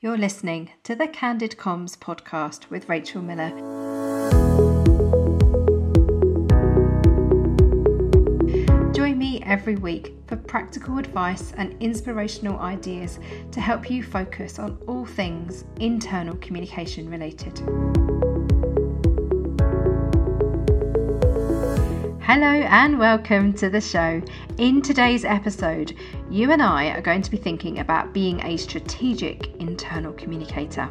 You're listening to the Candid Comms podcast with Rachel Miller. Join me every week for practical advice and inspirational ideas to help you focus on all things internal communication related. Hello and welcome to the show. In today's episode, you and I are going to be thinking about being a strategic internal communicator.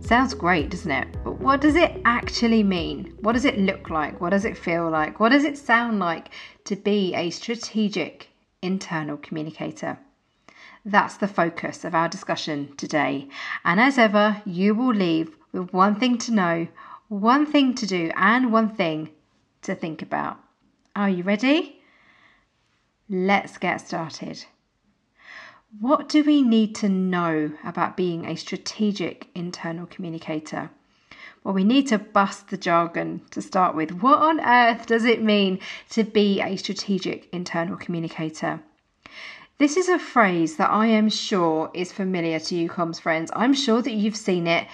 Sounds great, doesn't it? But what does it actually mean? What does it look like? What does it feel like? What does it sound like to be a strategic internal communicator? That's the focus of our discussion today. And as ever, you will leave with one thing to know, one thing to do, and one thing to think about. Are you ready? Let's get started. What do we need to know about being a strategic internal communicator? Well, we need to bust the jargon to start with. What on earth does it mean to be a strategic internal communicator? This is a phrase that I am sure is familiar to you, comms friends. I'm sure that you've seen it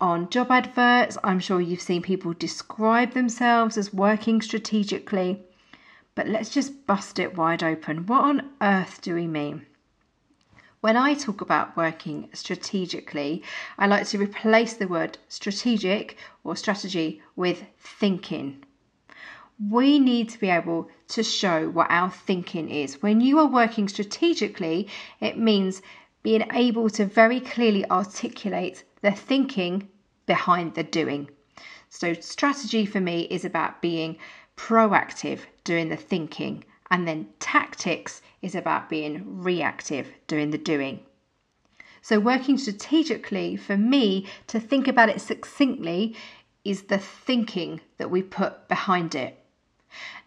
on job adverts. I'm sure you've seen people describe themselves as working strategically. But let's just bust it wide open. What on earth do we mean? When I talk about working strategically, I like to replace the word strategic or strategy with thinking. We need to be able to show what our thinking is. When you are working strategically, it means being able to very clearly articulate the thinking behind the doing. So, strategy for me is about being proactive, doing the thinking, and then tactics is about being reactive, doing the doing. So, working strategically, for me, to think about it succinctly, is the thinking that we put behind it.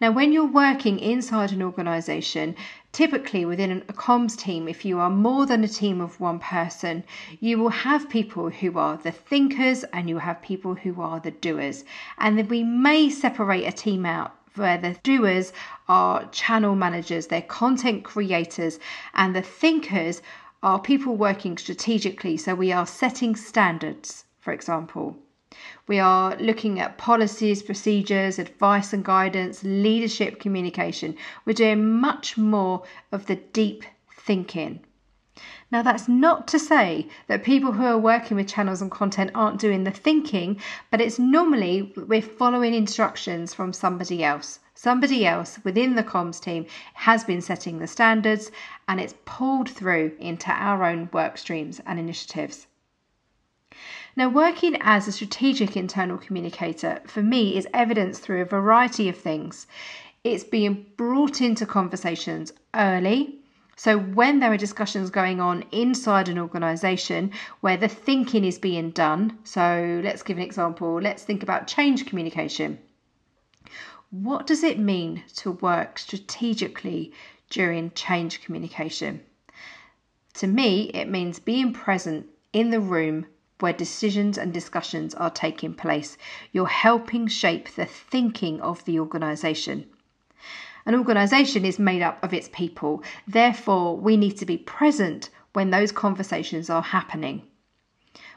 Now, when you're working inside an organization, typically within a comms team, if you are more than a team of one person, you will have people who are the thinkers and you have people who are the doers. And then we may separate a team out where the doers are channel managers, they're content creators, and the thinkers are people working strategically. So we are setting standards, for example. We are looking at policies, procedures, advice and guidance, leadership communication. We're doing much more of the deep thinking. Now, that's not to say that people who are working with channels and content aren't doing the thinking, but it's normally we're following instructions from somebody else. Somebody else within the comms team has been setting the standards and it's pulled through into our own work streams and initiatives. Now, working as a strategic internal communicator for me is evidenced through a variety of things. It's being brought into conversations early. So, when there are discussions going on inside an organization where the thinking is being done, so let's give an example. Let's think about change communication. What does it mean to work strategically during change communication? To me, it means being present in the room where decisions and discussions are taking place. You're helping shape the thinking of the organisation. An organisation is made up of its people, therefore, we need to be present when those conversations are happening.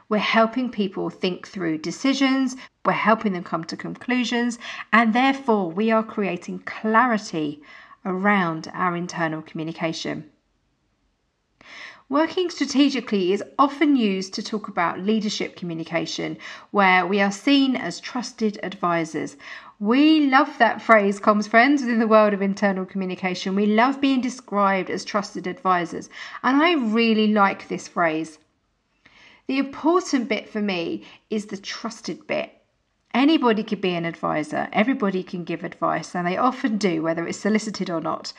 We're helping people think through decisions, we're helping them come to conclusions, and therefore, we are creating clarity around our internal communication. Working strategically is often used to talk about leadership communication, where we are seen as trusted advisors. We love that phrase, comms friends, within the world of internal communication. We love being described as trusted advisors, and I really like this phrase. The important bit for me is the trusted bit. Anybody could be an advisor, everybody can give advice, and they often do, whether it's solicited or not.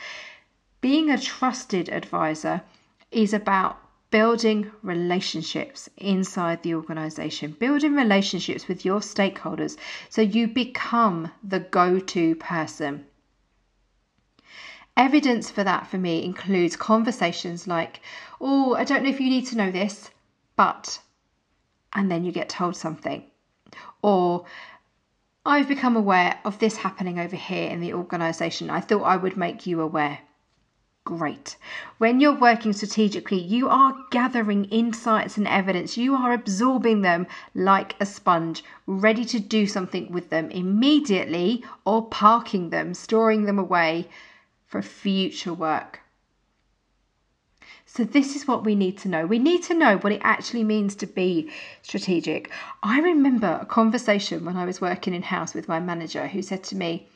Being a trusted advisor is about building relationships inside the organization, building relationships with your stakeholders so you become the go to person. Evidence for that for me includes conversations like, Oh, I don't know if you need to know this, but, and then you get told something. Or, I've become aware of this happening over here in the organisation. I thought I would make you aware. Great. When you're working strategically, you are gathering insights and evidence. You are absorbing them like a sponge, ready to do something with them immediately or parking them, storing them away for future work. So, this is what we need to know. We need to know what it actually means to be strategic. I remember a conversation when I was working in house with my manager who said to me,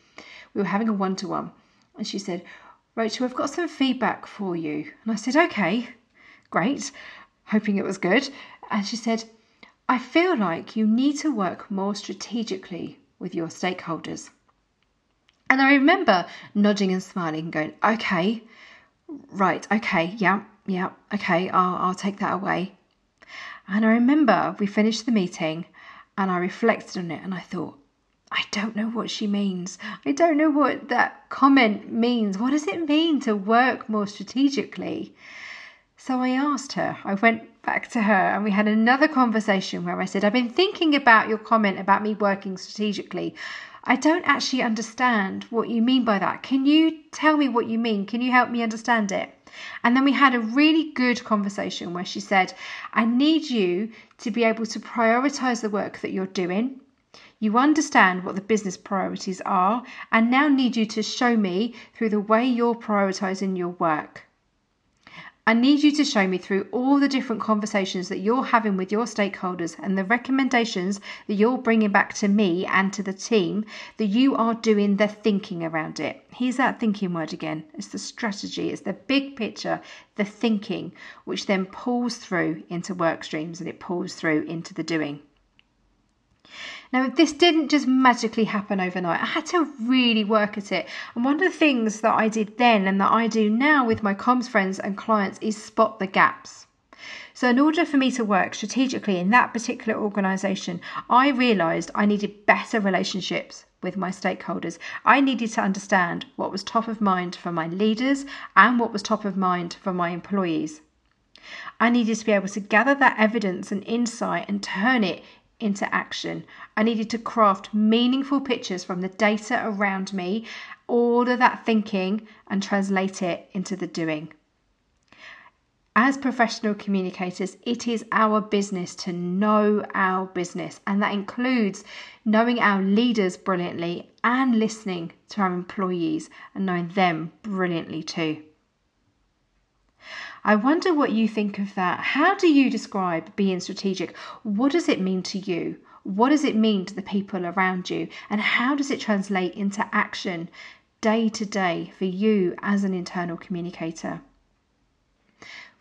We were having a one to one, and she said, Rachel, I've got some feedback for you. And I said, Okay, great, hoping it was good. And she said, I feel like you need to work more strategically with your stakeholders. And I remember nodding and smiling and going, Okay, right, okay, yeah, yeah, okay, I'll, I'll take that away. And I remember we finished the meeting and I reflected on it and I thought, I don't know what she means. I don't know what that comment means. What does it mean to work more strategically? So I asked her, I went back to her and we had another conversation where I said, I've been thinking about your comment about me working strategically. I don't actually understand what you mean by that. Can you tell me what you mean? Can you help me understand it? And then we had a really good conversation where she said, I need you to be able to prioritize the work that you're doing. You understand what the business priorities are and now need you to show me through the way you're prioritizing your work. I need you to show me through all the different conversations that you're having with your stakeholders and the recommendations that you're bringing back to me and to the team that you are doing the thinking around it. Here's that thinking word again it's the strategy, it's the big picture, the thinking, which then pulls through into work streams and it pulls through into the doing. Now, this didn't just magically happen overnight. I had to really work at it. And one of the things that I did then and that I do now with my comms friends and clients is spot the gaps. So, in order for me to work strategically in that particular organisation, I realised I needed better relationships with my stakeholders. I needed to understand what was top of mind for my leaders and what was top of mind for my employees. I needed to be able to gather that evidence and insight and turn it into action. I needed to craft meaningful pictures from the data around me, order that thinking, and translate it into the doing. As professional communicators, it is our business to know our business, and that includes knowing our leaders brilliantly and listening to our employees and knowing them brilliantly too. I wonder what you think of that. How do you describe being strategic? What does it mean to you? What does it mean to the people around you? And how does it translate into action day to day for you as an internal communicator?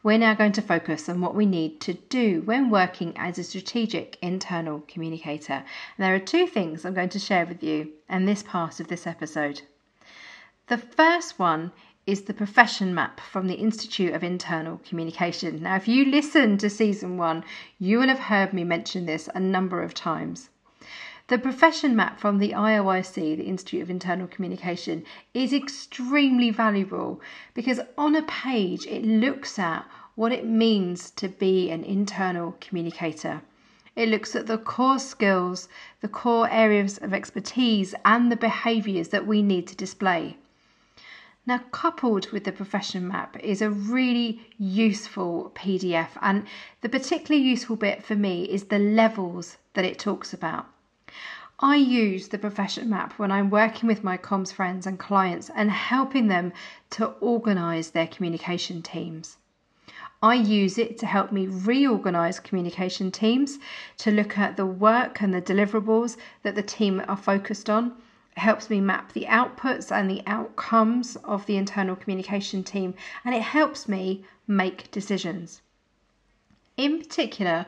We're now going to focus on what we need to do when working as a strategic internal communicator. And there are two things I'm going to share with you in this part of this episode. The first one is the profession map from the Institute of Internal Communication. Now, if you listen to season one, you will have heard me mention this a number of times. The profession map from the IOIC, the Institute of Internal Communication, is extremely valuable because on a page it looks at what it means to be an internal communicator. It looks at the core skills, the core areas of expertise, and the behaviours that we need to display. Now, coupled with the profession map is a really useful PDF, and the particularly useful bit for me is the levels that it talks about. I use the profession map when I'm working with my comms friends and clients and helping them to organise their communication teams. I use it to help me reorganise communication teams, to look at the work and the deliverables that the team are focused on, helps me map the outputs and the outcomes of the internal communication team, and it helps me make decisions. In particular,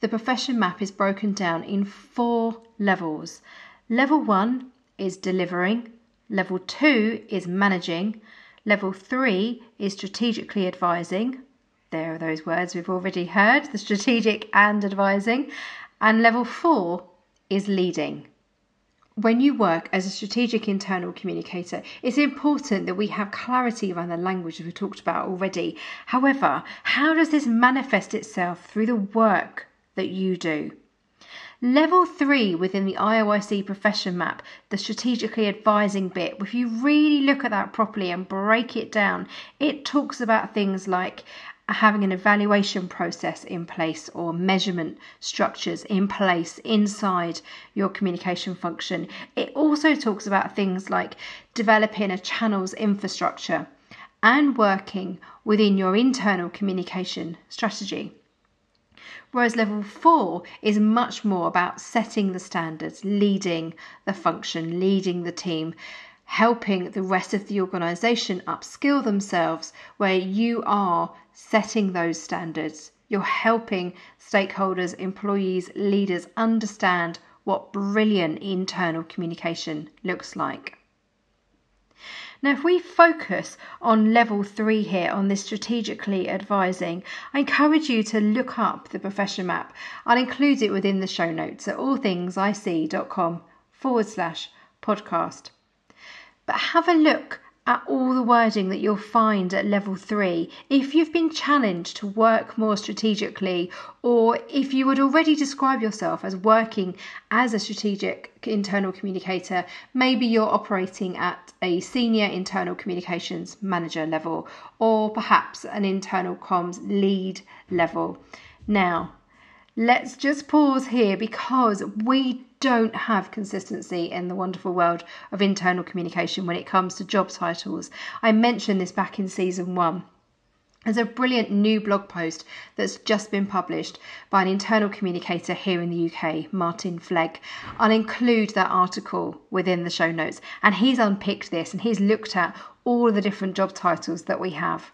the profession map is broken down in four levels. Level one is delivering, level two is managing, level three is strategically advising. There are those words we've already heard the strategic and advising. And level four is leading when you work as a strategic internal communicator, it's important that we have clarity around the language we talked about already. However, how does this manifest itself through the work that you do? Level three within the IOIC profession map, the strategically advising bit, if you really look at that properly and break it down, it talks about things like having an evaluation process in place or measurement structures in place inside your communication function. It also talks about things like developing a channels infrastructure and working within your internal communication strategy. Whereas level four is much more about setting the standards, leading the function, leading the team, helping the rest of the organization upskill themselves, where you are setting those standards. You're helping stakeholders, employees, leaders understand what brilliant internal communication looks like. Now, if we focus on level three here on this strategically advising, I encourage you to look up the profession map. I'll include it within the show notes at allthingsic.com forward slash podcast. But have a look at all the wording that you'll find at level three. If you've been challenged to work more strategically, or if you would already describe yourself as working as a strategic internal communicator, maybe you're operating at a senior internal communications manager level, or perhaps an internal comms lead level. Now, let's just pause here because we don't have consistency in the wonderful world of internal communication when it comes to job titles. I mentioned this back in season one. There's a brilliant new blog post that's just been published by an internal communicator here in the UK, Martin Flegg. I'll include that article within the show notes, and he's unpicked this and he's looked at all the different job titles that we have.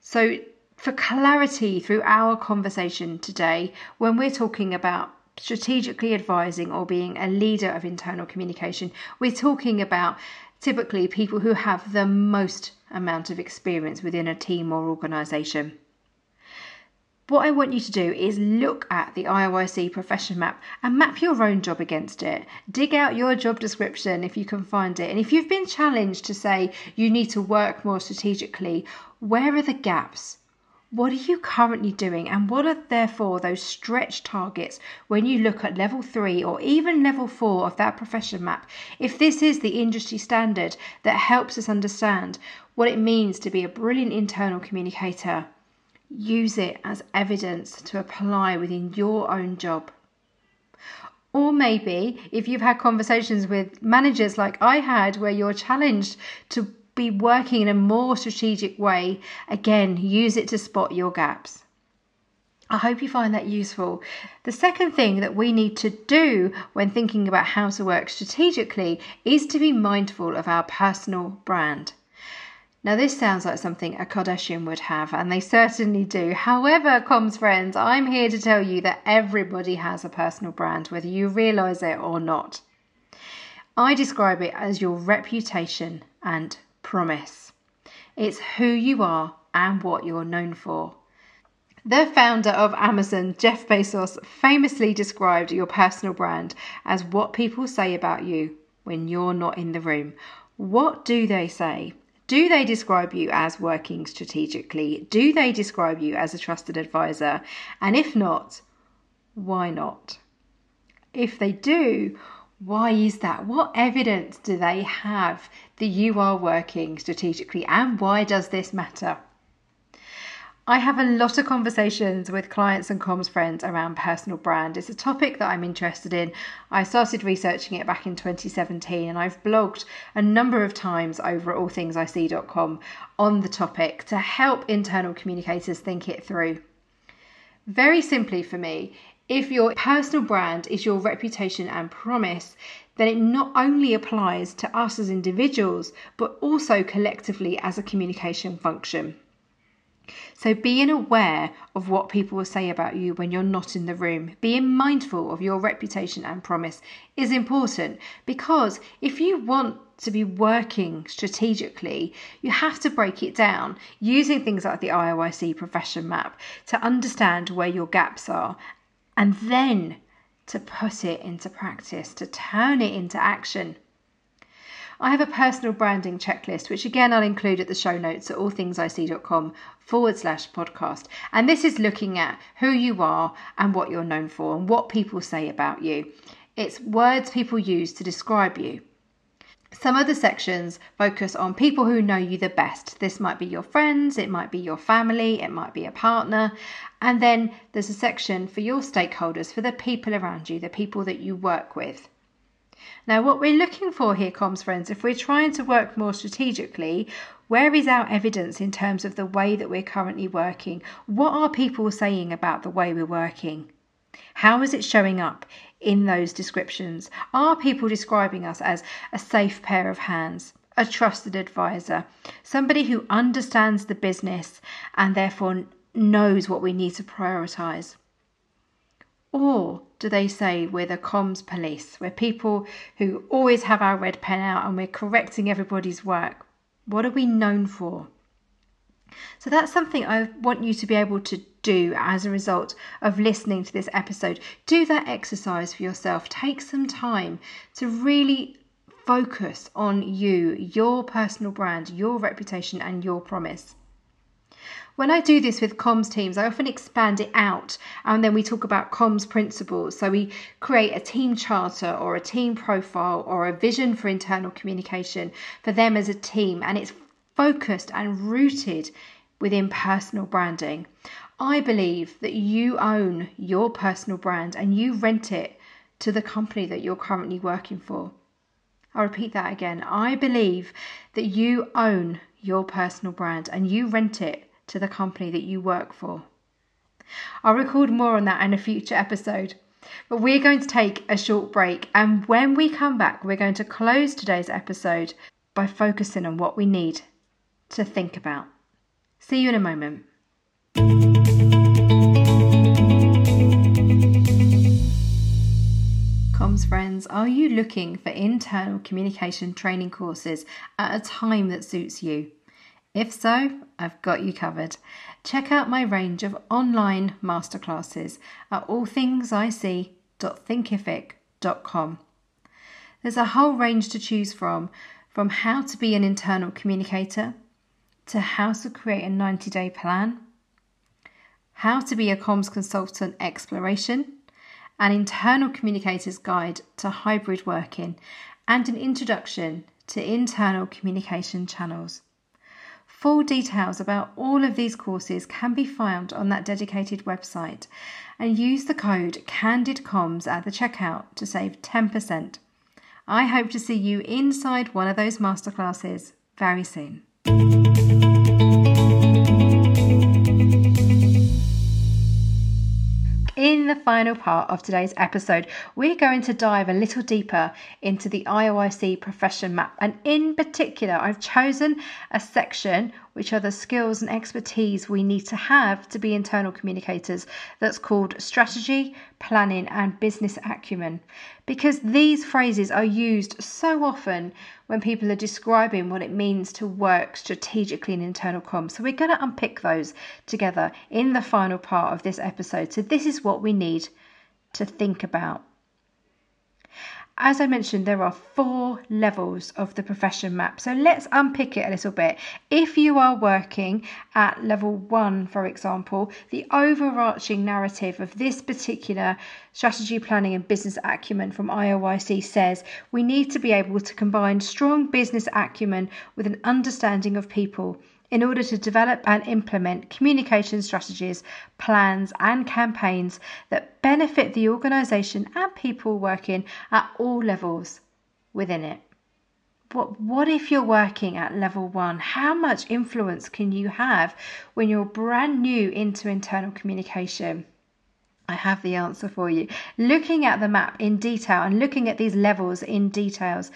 So, for clarity through our conversation today, when we're talking about strategically advising or being a leader of internal communication, we're talking about typically people who have the most amount of experience within a team or organisation. What I want you to do is look at the IOIC profession map and map your own job against it. Dig out your job description if you can find it. And if you've been challenged to say you need to work more strategically, where are the gaps? What are you currently doing, and what are therefore those stretch targets when you look at level three or even level four of that profession map? If this is the industry standard that helps us understand what it means to be a brilliant internal communicator, use it as evidence to apply within your own job. Or maybe if you've had conversations with managers like I had, where you're challenged to be working in a more strategic way, again, use it to spot your gaps. I hope you find that useful. The second thing that we need to do when thinking about how to work strategically is to be mindful of our personal brand. Now, this sounds like something a Kardashian would have, and they certainly do. However, comms friends, I'm here to tell you that everybody has a personal brand, whether you realize it or not. I describe it as your reputation and promise. It's who you are and what you're known for. The founder of Amazon, Jeff Bezos, famously described your personal brand as what people say about you when you're not in the room. What do they say? Do they describe you as working strategically? Do they describe you as a trusted advisor? And if not, why not? If they do, why is that? What evidence do they have that you are working strategically and why does this matter? I have a lot of conversations with clients and comms friends around personal brand. It's a topic that I'm interested in. I started researching it back in 2017 and I've blogged a number of times over at allthingsic.com on the topic to help internal communicators think it through. Very simply for me, if your personal brand is your reputation and promise, then it not only applies to us as individuals, but also collectively as a communication function. So, being aware of what people will say about you when you're not in the room, being mindful of your reputation and promise is important because if you want to be working strategically, you have to break it down using things like the IOIC profession map to understand where your gaps are and then to put it into practice, to turn it into action. I have a personal branding checklist, which again I'll include at the show notes at allthingsic.com forward slash podcast. And this is looking at who you are and what you're known for and what people say about you. It's words people use to describe you. Some of the sections focus on people who know you the best. This might be your friends, it might be your family, it might be a partner. And then there's a section for your stakeholders, for the people around you, the people that you work with. Now, what we're looking for here, comms friends, if we're trying to work more strategically, where is our evidence in terms of the way that we're currently working? What are people saying about the way we're working? How is it showing up in those descriptions? Are people describing us as a safe pair of hands, a trusted advisor, somebody who understands the business and therefore knows what we need to prioritize? Or do they say we're the comms police? We're people who always have our red pen out and we're correcting everybody's work. What are we known for? So that's something I want you to be able to do as a result of listening to this episode. Do that exercise for yourself. Take some time to really focus on you, your personal brand, your reputation, and your promise. When I do this with comms teams, I often expand it out and then we talk about comms principles. So we create a team charter or a team profile or a vision for internal communication for them as a team, and it's focused and rooted within personal branding. I believe that you own your personal brand and you rent it to the company that you're currently working for. I'll repeat that again. I believe that you own your personal brand and you rent it to the company that you work for. I'll record more on that in a future episode. But we're going to take a short break, and when we come back, we're going to close today's episode by focusing on what we need to think about. See you in a moment. Friends, are you looking for internal communication training courses at a time that suits you? If so, I've got you covered. Check out my range of online masterclasses at allthingsic.thinkific.com. There's a whole range to choose from, from how to be an internal communicator to how to create a 90 day plan, how to be a comms consultant exploration, an internal communicator's guide to hybrid working, and an introduction to internal communication channels. Full details about all of these courses can be found on that dedicated website and use the code CANDIDCOMS at the checkout to save 10%. I hope to see you inside one of those masterclasses very soon. In the final part of today's episode, we're going to dive a little deeper into the IOIC profession map. And in particular, I've chosen a section which are the skills and expertise we need to have to be internal communicators that's called strategy, planning, and business acumen. Because these phrases are used so often when people are describing what it means to work strategically in internal comms. So we're going to unpick those together in the final part of this episode. So this is what we need to think about. As I mentioned, there are four levels of the profession map. So let's unpick it a little bit. If you are working at level one, for example, the overarching narrative of this particular strategy planning and business acumen from IOIC says we need to be able to combine strong business acumen with an understanding of people in order to develop and implement communication strategies, plans, and campaigns that benefit the organisation and people working at all levels within it. But what if you're working at level one? How much influence can you have when you're brand new into internal communication? I have the answer for you. Looking at the map in detail and looking at these levels in details,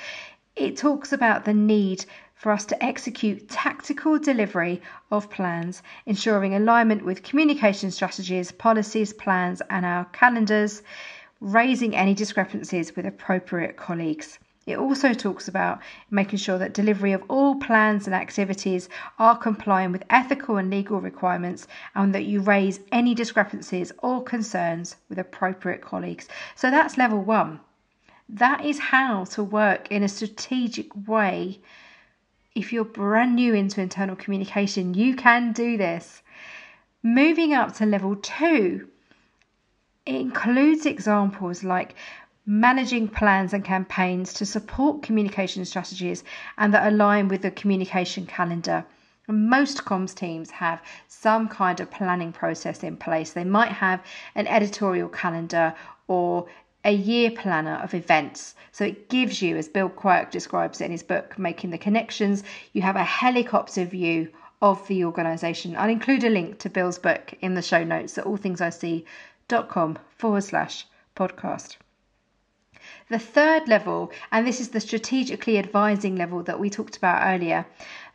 it talks about the need for us to execute tactical delivery of plans, ensuring alignment with communication strategies, policies, plans, and our calendars, raising any discrepancies with appropriate colleagues. It also talks about making sure that delivery of all plans and activities are compliant with ethical and legal requirements and that you raise any discrepancies or concerns with appropriate colleagues. So that's level one. That is how to work in a strategic way. If you're brand new into internal communication, you can do this. Moving up to level two, it includes examples like managing plans and campaigns to support communication strategies and that align with the communication calendar. Most comms teams have some kind of planning process in place. They might have an editorial calendar or a year planner of events. So it gives you, as Bill Quirke describes it in his book, Making the Connections, you have a helicopter view of the organisation. I'll include a link to Bill's book in the show notes at allthingsic.com forward slash podcast. The third level, and this is the strategically advising level that we talked about earlier,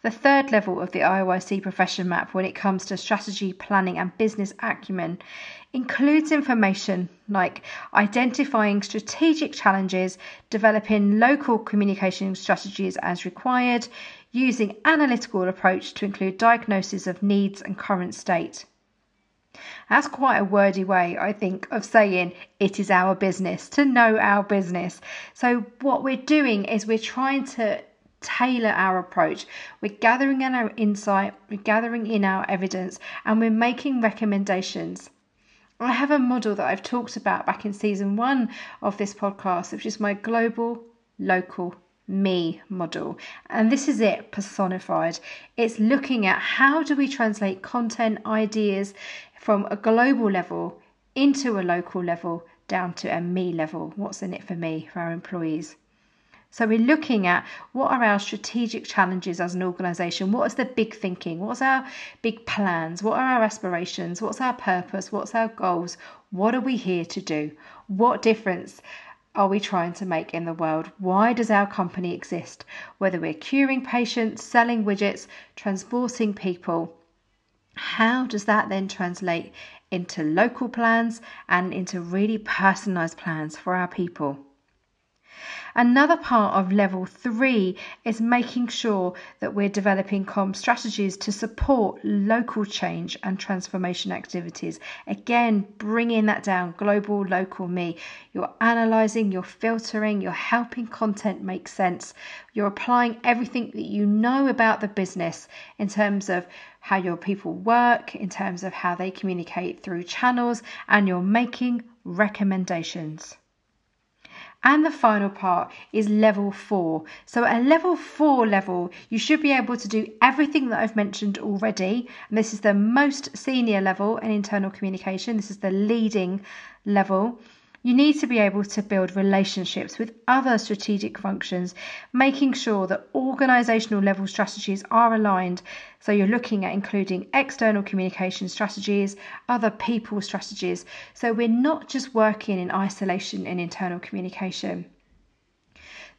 the third level of the IOIC profession map when it comes to strategy, planning, and business acumen includes information like identifying strategic challenges, developing local communication strategies as required, using analytical approach to include diagnosis of needs and current state. That's quite a wordy way, I think, of saying it is our business, to know our business. So, what we're doing is we're trying to tailor our approach. We're gathering in our insight, we're gathering in our evidence, and we're making recommendations. I have a model that I've talked about back in season one of this podcast, which is my global, local, me model. And this is it personified. It's looking at how do we translate content, ideas, from a global level into a local level down to a me level. What's in it for me, for our employees? So we're looking at what are our strategic challenges as an organisation? What is the big thinking? What's our big plans? What are our aspirations? What's our purpose? What's our goals? What are we here to do? What difference are we trying to make in the world? Why does our company exist? Whether we're curing patients, selling widgets, transporting people, how does that then translate into local plans and into really personalized plans for our people? Another part of level three is making sure that we're developing com strategies to support local change and transformation activities. Again, bringing that down global, local, me. You're analyzing, you're filtering, you're helping content make sense. You're applying everything that you know about the business in terms of how your people work, in terms of how they communicate through channels, and you're making recommendations. And the final part is level four. So at level four level, you should be able to do everything that I've mentioned already. And this is the most senior level in internal communication. This is the leading level. You need to be able to build relationships with other strategic functions, making sure that organizational level strategies are aligned. So you're looking at including external communication strategies, other people strategies. So we're not just working in isolation in internal communication.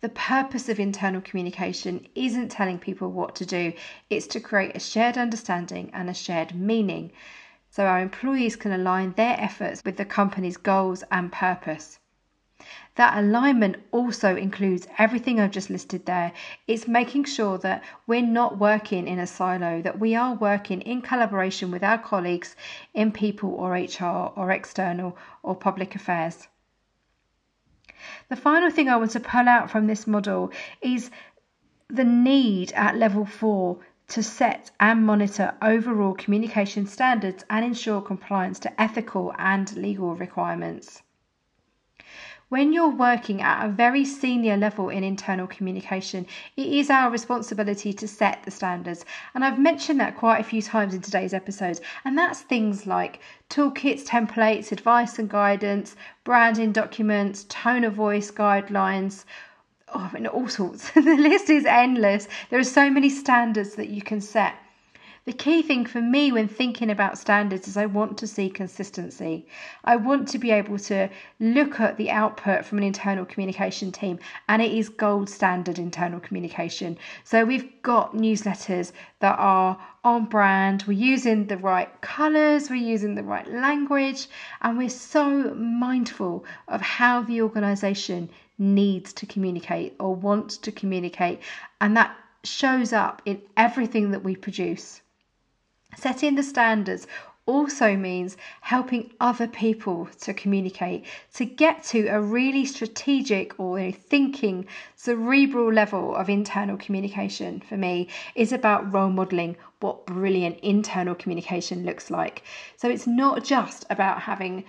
The purpose of internal communication isn't telling people what to do, it's to create a shared understanding and a shared meaning so our employees can align their efforts with the company's goals and purpose. That alignment also includes everything I've just listed there. It's making sure that we're not working in a silo, that we are working in collaboration with our colleagues in people or HR or external or public affairs. The final thing I want to pull out from this model is the need at level four to set and monitor overall communication standards and ensure compliance to ethical and legal requirements. When you're working at a very senior level in internal communication, it is our responsibility to set the standards. And I've mentioned that quite a few times in today's episodes. And that's things like toolkits, templates, advice and guidance, branding documents, tone of voice guidelines, oh, I mean, all sorts. the list is endless. There are so many standards that you can set. The key thing for me when thinking about standards is I want to see consistency. I want to be able to look at the output from an internal communication team, and it is gold standard internal communication. So we've got newsletters that are on brand, we're using the right colours, we're using the right language, and we're so mindful of how the organisation needs to communicate or wants to communicate, and that shows up in everything that we produce. Setting the standards also means helping other people to communicate, to get to a really strategic or thinking, cerebral level of internal communication for me is about role modeling what brilliant internal communication looks like. So it's not just about having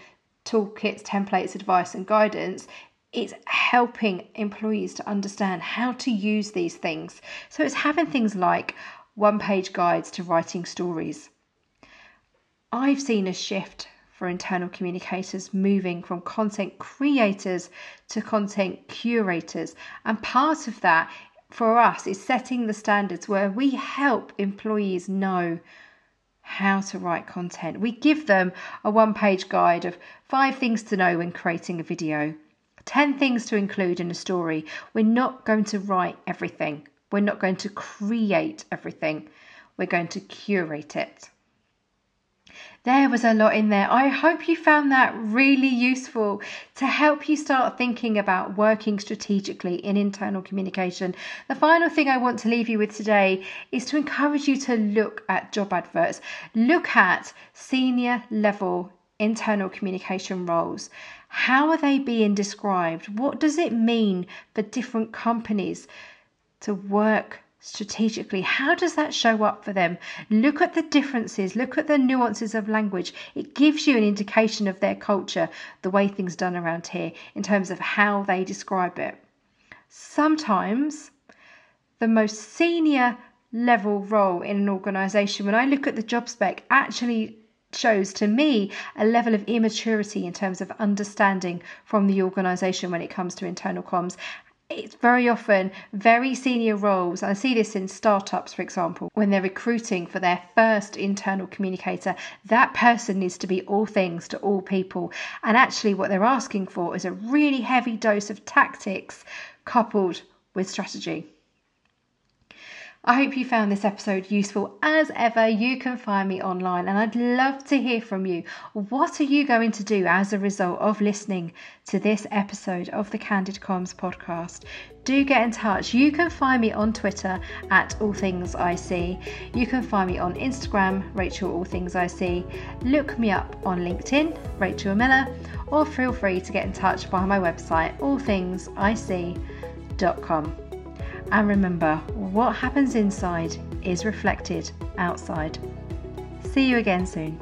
toolkits, templates, advice, and guidance. It's helping employees to understand how to use these things. So it's having things like one page guides to writing stories I've seen a shift for internal communicators moving from content creators to content curators. And part of that for us is setting the standards where we help employees know how to write content. We give them a one page guide of five things to know when creating a video, 10 things to include in a story. We're not going to write everything, we're not going to create everything, we're going to curate it. There was a lot in there. I hope you found that really useful to help you start thinking about working strategically in internal communication. The final thing I want to leave you with today is to encourage you to look at job adverts. Look at senior level internal communication roles. How are they being described? What does it mean for different companies to work strategically. How does that show up for them? Look at the differences, look at the nuances of language. It gives you an indication of their culture, the way things done around here, in terms of how they describe it. Sometimes the most senior level role in an organization, when I look at the job spec, actually shows to me a level of immaturity in terms of understanding from the organization when it comes to internal comms it's very often very senior roles. I see this in startups, for example, when they're recruiting for their first internal communicator. That person needs to be all things to all people. And actually, what they're asking for is a really heavy dose of tactics coupled with strategy. I hope you found this episode useful. As ever, you can find me online and I'd love to hear from you. What are you going to do as a result of listening to this episode of the Candid Comms podcast? Do get in touch. You can find me on Twitter at All Things IC. You can find me on Instagram, Rachel All Things IC. Look me up on LinkedIn, Rachel Miller, or feel free to get in touch via my website, allthingsic.com. And remember, what happens inside is reflected outside. See you again soon.